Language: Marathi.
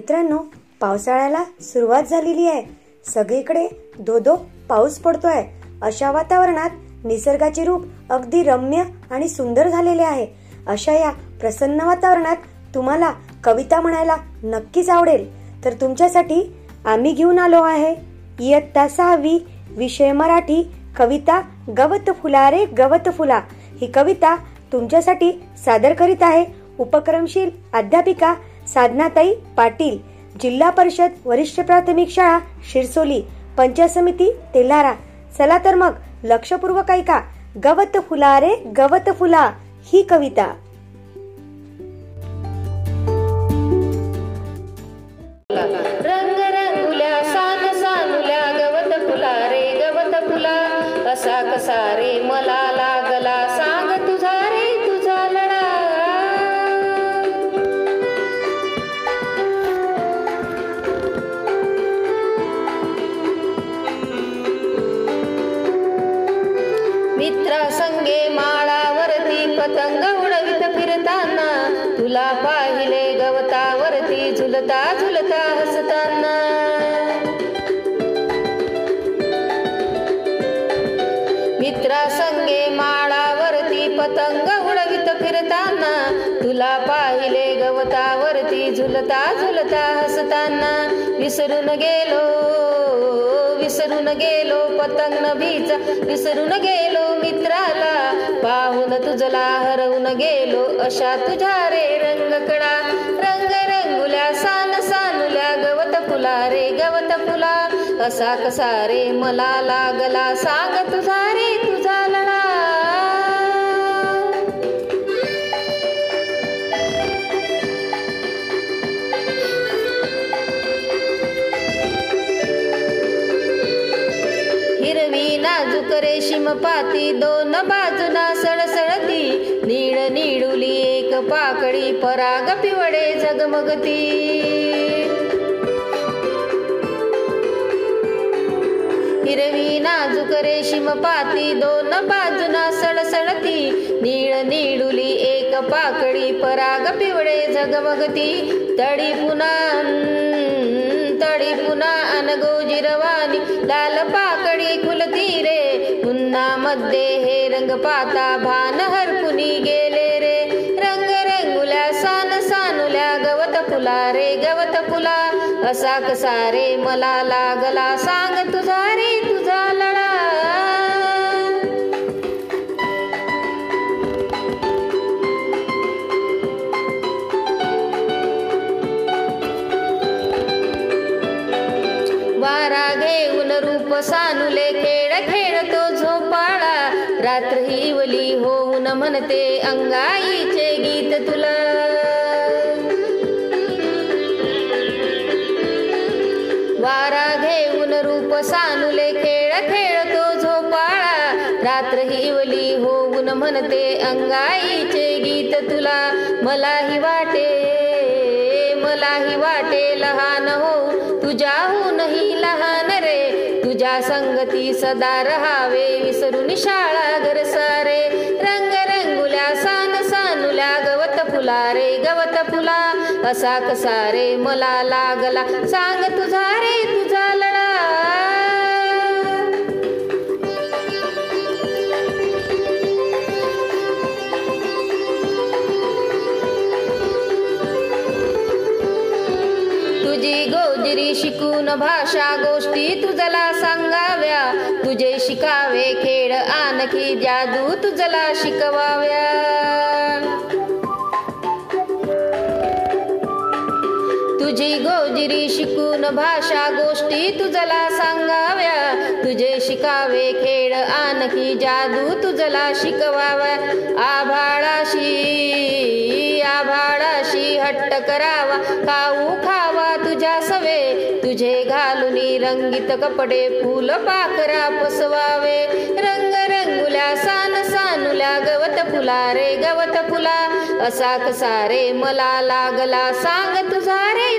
मित्रांनो पावसाळ्याला सुरुवात झालेली आहे. सगळीकडे धो धो पाऊस पडतोय. अशा वातावरणात निसर्गाचे रूप अगदी रम्य आणि सुंदर झालेले आहे. अशा या प्रसन्न वातावरणात तुम्हाला कविता म्हणायला नक्कीच आवडेल. तर तुमच्यासाठी आम्ही घेऊन आलो आहे. इयत्ता सहावी विषय मराठी कविता गवत फुला रे गवत फुला. ही कविता तुमच्यासाठी सादर करीत आहे उपक्रमशील अध्यापिका साधनाताई पाटील जिल्हा परिषद वरिष्ठ प्राथमिक शाळा शिरसोली पंचायत समिती तेल्हारा चला तर मग लक्षपूर्वक ऐका. गवत फुला रे गवत फुला ही कविता. रंग मित्र संगे माळावरती पतंग उडवित फिरताना तुला पाहिले गवतावरती झुलता झुलता हसताना. मित्रा संगे माळावरती पतंग उडवित फिरताना तुला पाहिले गवतावरती झुलता झुलता हसताना विसरून गेलो. विसरून गेलो पतंग नभीचा विसरून गेलो मित्राला. पाहून तुझला हरवून गेलो अशा तुझ्या रे रंगकडा रंग रंगुल्या सान सानुल्या गवत फुला रे गवत फुला. असा कसा रे मला लागला? सांग तुझा रेशीम पाती दोन बाजूना सळसळती. नीळ निडुली एक पाकळी पराग पिवळे जगमगती हिरवी नाजूक रेशीम पाती दोन बाजूना सळसळती. नीळ निडुली एक पाकळी पराग पिवळे जगमगती तडी पुन्हा तडी पुन्हा अनगो जिरवानी. लाल पाकळी खुलती रे उन्हामध्ये हे रंग पाता भान हरपुनी गेले रे. रंग रंगुल्या सान सानुल्या गवत फुला रे गवत फुला. असा कसा रे मला लागला सांग तुझा रात्र हिवली होऊन म्हणते अंगाईचे गीत तुला. वारा घेऊन रूप सानुले खेळ खेळतो झोपाळा. रात्र हिवली होऊन म्हणते अंगाईचे गीत तुला. मलाही वाटे मलाही वाटे लहान हो. तुझ्याहूनही लहान रे संगती सदा रहावे. विसरून शाळा घर सारे. रंग रंगुल्या सान सानुल्या गवत फुला रे गवत फुला. असा कसा रे मला लागला. सांग तुझा रे तुझा तुझी गोजरी शिकून भाषा गोष्टी तुझला सांगाव्या. तुझे शिकावे खेळ आणखी जादू तुझला शिकवाव्या. तुझी गोजिरी शिकून भाषा गोष्टी तुझला सांगाव्या. तुझे शिकावे खेळ आणखी जादू तुझला शिकवाव्या. आभाळा घट्ट करावा. खाऊ खावा तुझ्या सवे. तुझे घालून रंगीत कपडे फुल पाखरा पसवावे. रंग रंगुल्या सान सानुल्या गवत फुला रे गवत फुला. असा कसा रे मला लागला सांग तुझा रे.